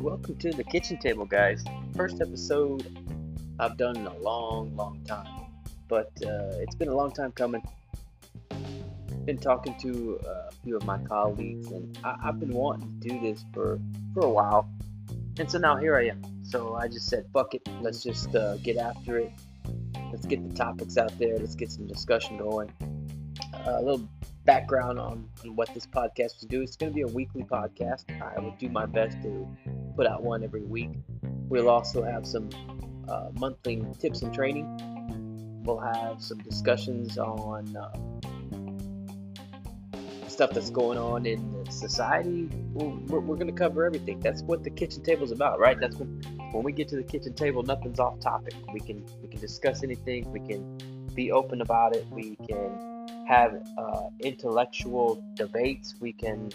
Welcome to the kitchen table, guys. First episode I've done in a long, long time, but uh, it's been a long time coming. Been talking to uh, a few of my colleagues, and I- have been wanting to do this for for a while, and so now here I am. So I just said, "Fuck it, let's just uh, get after it. Let's get the topics out there. Let's get some discussion going." Uh, a little background on, on what this podcast will do. It's going to be a weekly podcast. I will do my best to put out one every week. We'll also have some uh, monthly tips and training. We'll have some discussions on uh, stuff that's going on in society. We're, we're going to cover everything. That's what the kitchen table is about, right? That's when when we get to the kitchen table, nothing's off topic. We can we can discuss anything. We can be open about it. We can have uh, intellectual debates. We can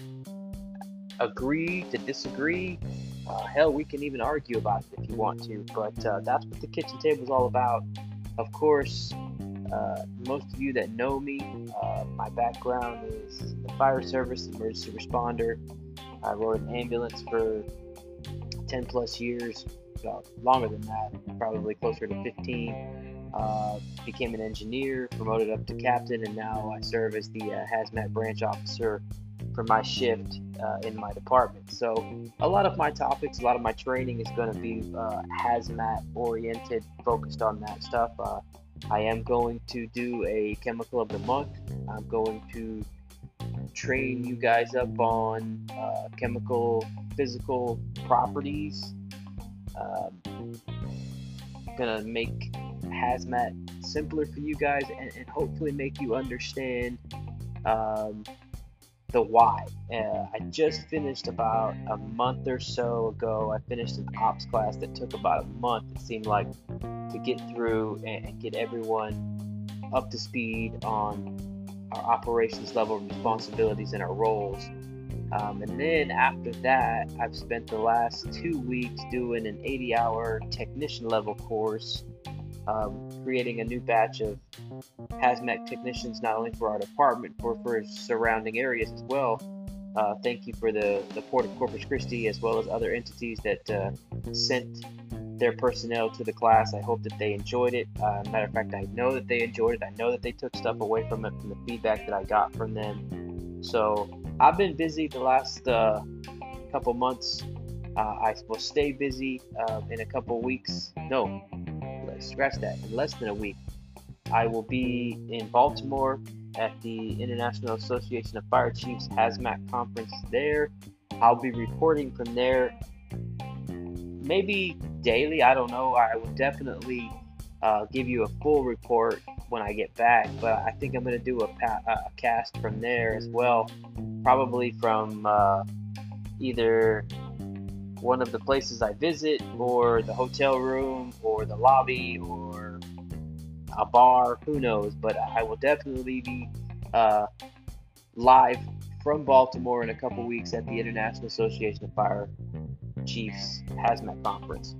agree to disagree. Uh, hell, we can even argue about it if you want to. But uh, that's what the kitchen table is all about. Of course, uh, most of you that know me, uh, my background is the fire service, emergency responder. I rode an ambulance for 10 plus years, longer than that, probably closer to 15 uh, became an engineer, promoted up to captain, and now I serve as the uh, hazmat branch officer for my shift uh, in my department. So, a lot of my topics, a lot of my training is going to be uh, hazmat oriented, focused on that stuff. Uh, I am going to do a chemical of the month. I'm going to train you guys up on uh, chemical physical properties. Um, gonna make hazmat simpler for you guys and, and hopefully make you understand um, the why. Uh, I just finished about a month or so ago. I finished an ops class that took about a month, it seemed like, to get through and, and get everyone up to speed on our operations level responsibilities and our roles. Um, and then after that, I've spent the last two weeks doing an 80 hour technician level course um, creating a new batch of hazmat technicians, not only for our department, but for surrounding areas as well. Uh, thank you for the, the Port of Corpus Christi as well as other entities that uh, sent their personnel to the class. I hope that they enjoyed it. Uh, matter of fact, I know that they enjoyed it. I know that they took stuff away from it from the feedback that I got from them. So I've been busy the last uh, couple months. Uh, I will stay busy uh, in a couple weeks. No, scratch that, in less than a week, I will be in Baltimore at the International Association of Fire Chiefs Hazmat Conference there. I'll be reporting from there maybe daily. I don't know. I will definitely uh, give you a full report when I get back, but I think I'm going to do a, pa- a, cast from there as well. Probably from uh, either one of the places I visit, or the hotel room, or the lobby, or a bar. Who knows? But I will definitely be uh, live from Baltimore in a couple weeks at the International Association of Fire Chiefs Hazmat Conference.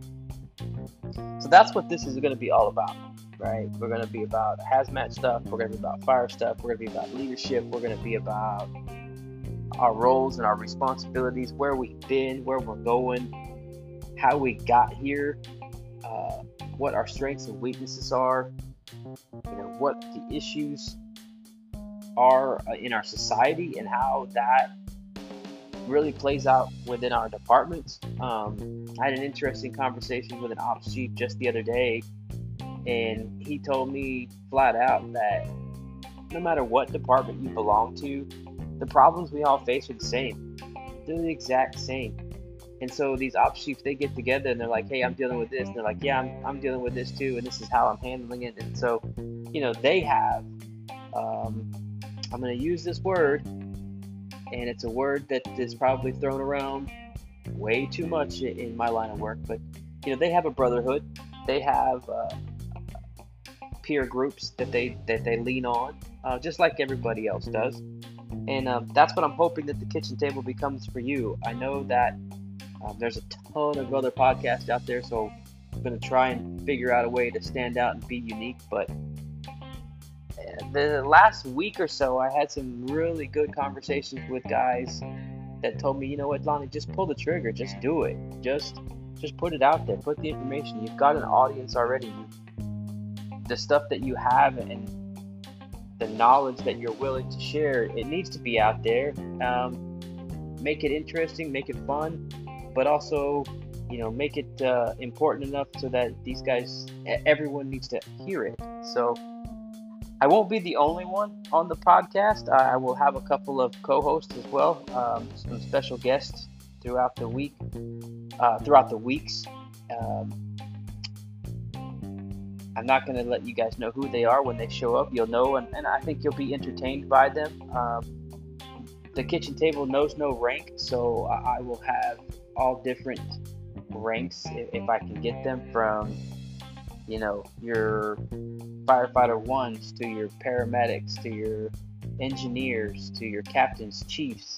So that's what this is going to be all about, right? We're going to be about hazmat stuff. We're going to be about fire stuff. We're going to be about leadership. We're going to be about our roles and our responsibilities, where we've been, where we're going, how we got here, uh, what our strengths and weaknesses are, you know, what the issues are uh, in our society, and how that really plays out within our departments. Um, I had an interesting conversation with an ops chief just the other day, and he told me flat out that no matter what department you belong to, the problems we all face are the same. They're the exact same. And so these ops chiefs, they get together and they're like, hey, I'm dealing with this. And they're like, yeah, I'm, I'm dealing with this too. And this is how I'm handling it. And so, you know, they have, um, I'm going to use this word, and it's a word that is probably thrown around way too much in my line of work. But, you know, they have a brotherhood. They have uh, peer groups that they, that they lean on, uh, just like everybody else does. And um, that's what I'm hoping that the kitchen table becomes for you. I know that um, there's a ton of other podcasts out there, so I'm going to try and figure out a way to stand out and be unique. But the last week or so, I had some really good conversations with guys that told me, you know what, Lonnie, just pull the trigger, just do it, just just put it out there, put the information. You've got an audience already. The stuff that you have and the knowledge that you're willing to share, it needs to be out there. Um, make it interesting, make it fun, but also, you know, make it uh, important enough so that these guys, everyone needs to hear it. So I won't be the only one on the podcast. I will have a couple of co-hosts as well, um, some special guests throughout the week, uh, throughout the weeks. Um, I'm not going to let you guys know who they are when they show up. You'll know, and, and I think you'll be entertained by them. Um, the kitchen table knows no rank, so I, will have all different ranks if, if I can get them from, you know, your firefighter ones to your paramedics to your engineers to your captains, chiefs,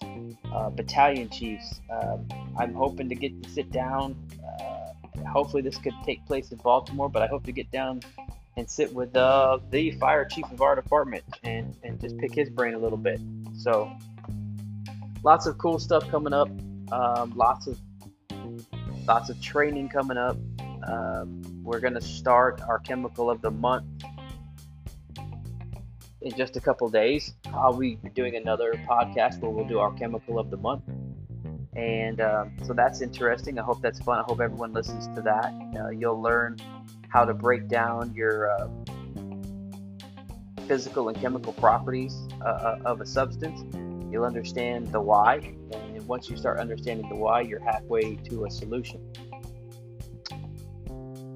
uh, battalion chiefs. Um, I'm hoping to get to sit down. Uh, hopefully, this could take place in Baltimore, but I hope to get down and sit with uh, the fire chief of our department and, and just pick his brain a little bit. So, lots of cool stuff coming up. Um, lots of lots of training coming up. Um, we're going to start our chemical of the month in just a couple days. I'll be doing another podcast where we'll do our chemical of the month. And um, so that's interesting. I hope that's fun. I hope everyone listens to that. Uh, you'll learn how to break down your uh, physical and chemical properties uh, uh of a substance. You'll understand the why. And once you start understanding the why, you're halfway to a solution.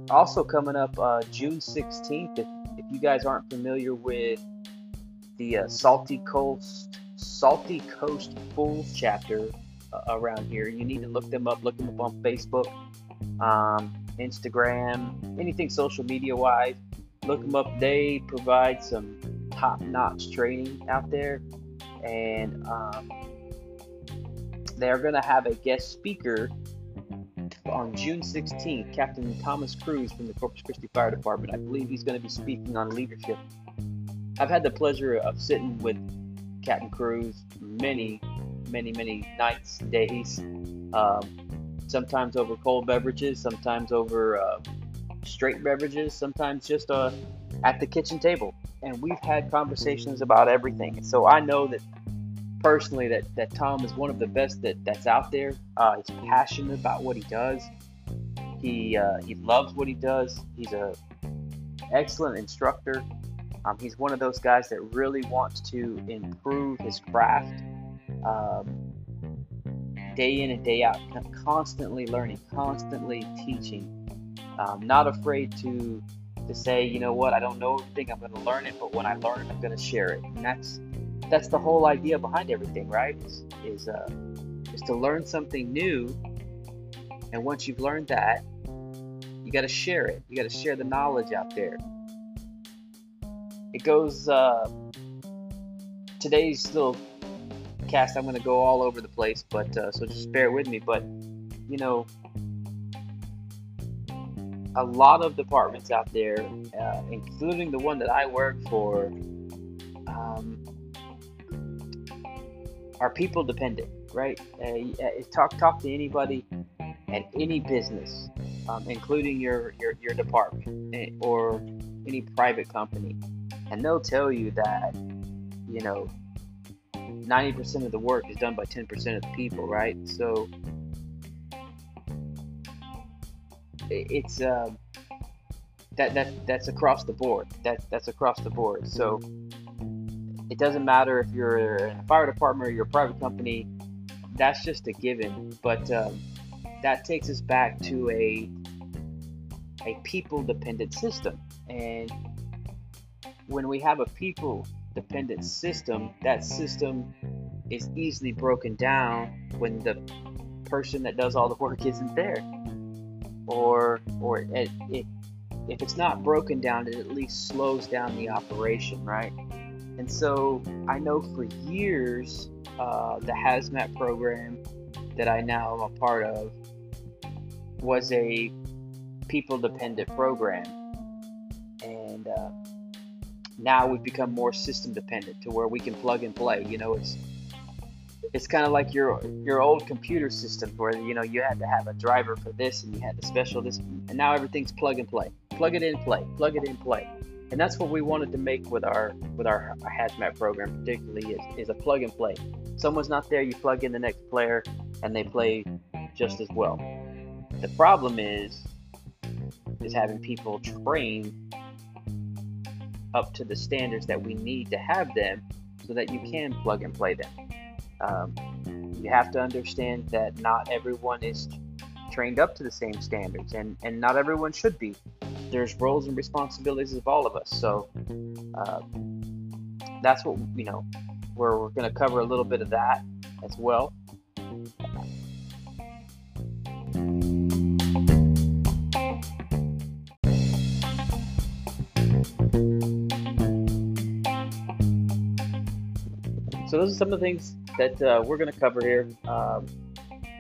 Also, coming up uh, June 16th, if, if you guys aren't familiar with the uh, Salty Coast Salty Coast Fools chapter uh, around here. You need to look them up. Look them up on Facebook, um, Instagram, anything social media wise. Look them up. They provide some top notch training out there, and um, they're going to have a guest speaker on June 16th, Captain Thomas Cruz from the Corpus Christi Fire Department. I believe he's going to be speaking on leadership I've had the pleasure of sitting with Captain Cruz many, many, many nights, days. Um, sometimes over cold beverages, sometimes over uh, straight beverages, sometimes just uh, at the kitchen table. And we've had conversations about everything. So I know that personally that, that Tom is one of the best that, that's out there. Uh, he's passionate about what he does. He uh, he loves what he does. He's a excellent instructor. Um, he's one of those guys that really wants to improve his craft um, day in and day out, constantly learning, constantly teaching. Um, not afraid to to say, you know what, I don't know everything, I'm going to learn it, but when I learn it, I'm going to share it. And that's that's the whole idea behind everything, right? Is is, uh, is to learn something new, and once you've learned that, you got to share it. You got to share the knowledge out there it goes uh, today's little cast i'm going to go all over the place but uh, so just bear with me but you know a lot of departments out there uh, including the one that i work for um, are people dependent right? Uh, uh, talk talk to anybody at any business um, including your, your your department eh, or any private company and they'll tell you that you know 90% of the work is done by 10% of the people right? So it's uh, that that that's across the board. That that's across the board. So it doesn't matter if you're in a fire department or you're a private company that's just a given but um, that takes us back to a a people dependent system and when we have a people dependent system, that system is easily broken down when the person that does all the work isn't there. Or, or it, it, if it's not broken down, it at least slows down the operation, right? And so I know for years, uh, the hazmat program that I now am a part of was a people dependent program. And uh, now we've become more system dependent to where we can plug and play. You know, it's it's kind of like your your old computer system where you know you had to have a driver for this and you had to special this, and now everything's plug and play, plug it in, play, plug it in, play, and that's what we wanted to make with our with our, our hazmat program, particularly is, is a plug and play. Someone's not there, you plug in the next player, and they play just as well. The problem is is having people trained up to the standards that we need to have them so that you can plug and play them. Um, you have to understand that not everyone is trained up to the same standards, and, and not everyone should be. There's roles and responsibilities of all of us. So uh, that's what, you know, where we're going to cover a little bit of that as well. So those are some of the things that uh, we're going to cover here. Um,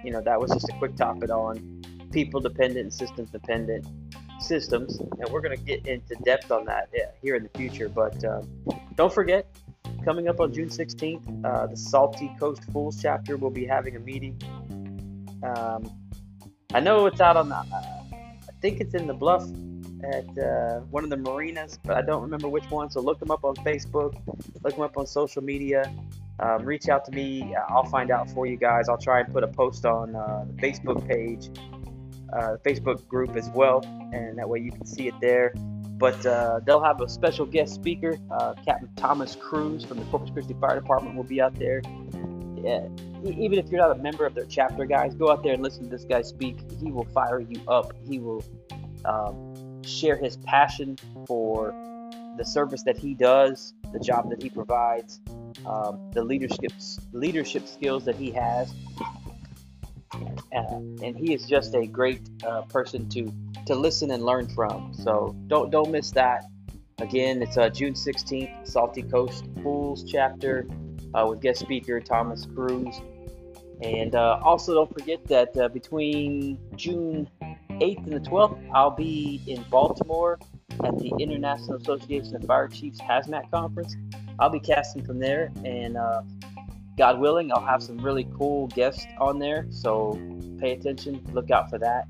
you know, that was just a quick topic on people dependent and systems dependent systems, and we're going to get into depth on that here in the future. But um, don't forget, coming up on June 16th, uh, the Salty Coast Fools chapter will be having a meeting. Um, I know it's out on the, uh, I think it's in the Bluff at uh, one of the marinas, but I don't remember which one. So look them up on Facebook, look them up on social media. Um, reach out to me. I'll find out for you guys. I'll try and put a post on uh, the Facebook page, uh, Facebook group as well, and that way you can see it there. But uh, they'll have a special guest speaker. Uh, Captain Thomas Cruz from the Corpus Christi Fire Department will be out there. Yeah, even if you're not a member of their chapter, guys, go out there and listen to this guy speak. He will fire you up. He will um, share his passion for the service that he does, the job that he provides, um, the leadership leadership skills that he has, uh, and he is just a great uh, person to to listen and learn from. So don't don't miss that. Again, it's uh, June 16th, Salty Coast Fools chapter uh, with guest speaker Thomas Cruz. And uh, also, don't forget that uh, between June 8th and the 12th, I'll be in Baltimore at the International Association of Fire Chiefs Hazmat Conference. I'll be casting from there, and God willing, I'll have some really cool guests on there. So pay attention, look out for that,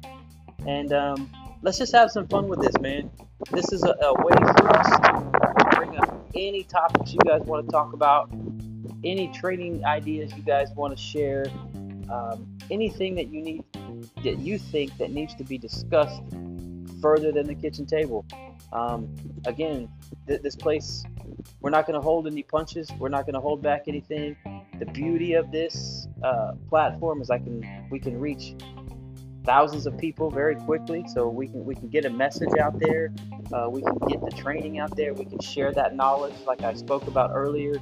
and um, let's just have some fun with this, man. This is a, a way for us to bring up any topics you guys want to talk about, any training ideas you guys want to share, um, anything that you need that you think that needs to be discussed further than the kitchen table. Um, again, th- this place, we're not going to hold any punches. We're not going to hold back anything. The beauty of this uh, platform is I can we can reach thousands of people very quickly. So we can we can get a message out there. Uh, we can get the training out there. We can share that knowledge, like I spoke about earlier,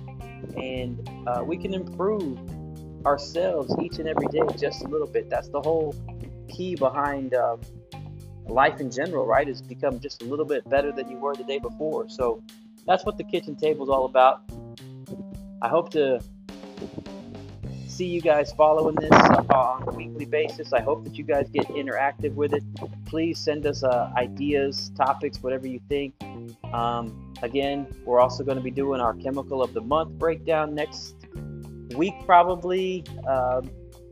and uh, we can improve ourselves each and every day just a little bit. That's the whole key behind. Um, life in general, right, has become just a little bit better than you were the day before. So that's what the kitchen table is all about. I hope to see you guys following this uh, on a weekly basis. I hope that you guys get interactive with it. Please send us uh, ideas, topics, whatever you think. Um, again, we're also going to be doing our chemical of the month breakdown next week, probably. Um,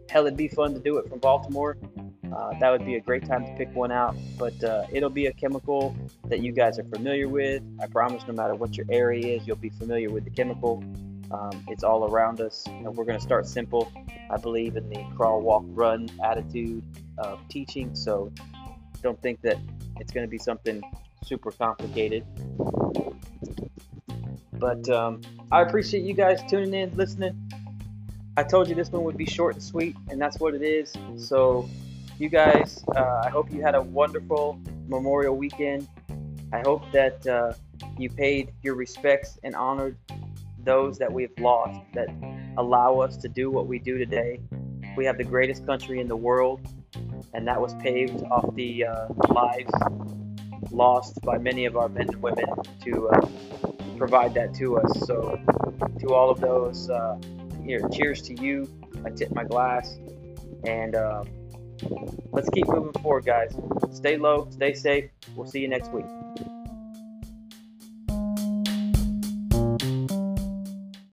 hell, it'd be fun to do it from Baltimore. Uh, that would be a great time to pick one out. But uh, it'll be a chemical that you guys are familiar with. I promise, no matter what your area is, you'll be familiar with the chemical. Um, it's all around us. And we're going to start simple. I believe in the crawl, walk, run attitude of teaching. So don't think that it's going to be something super complicated. But um, I appreciate you guys tuning in, listening. I told you this one would be short and sweet, and that's what it is. So you guys, uh, I hope you had a wonderful Memorial weekend. I hope that uh, you paid your respects and honored those that we've lost that allow us to do what we do today. We have the greatest country in the world, and that was paved off the uh, lives lost by many of our men and women to uh, provide that to us. So, to all of those, uh, here, cheers to you. I tip my glass, and uh, let's keep moving forward, guys. Stay low, stay safe. We'll see you next week.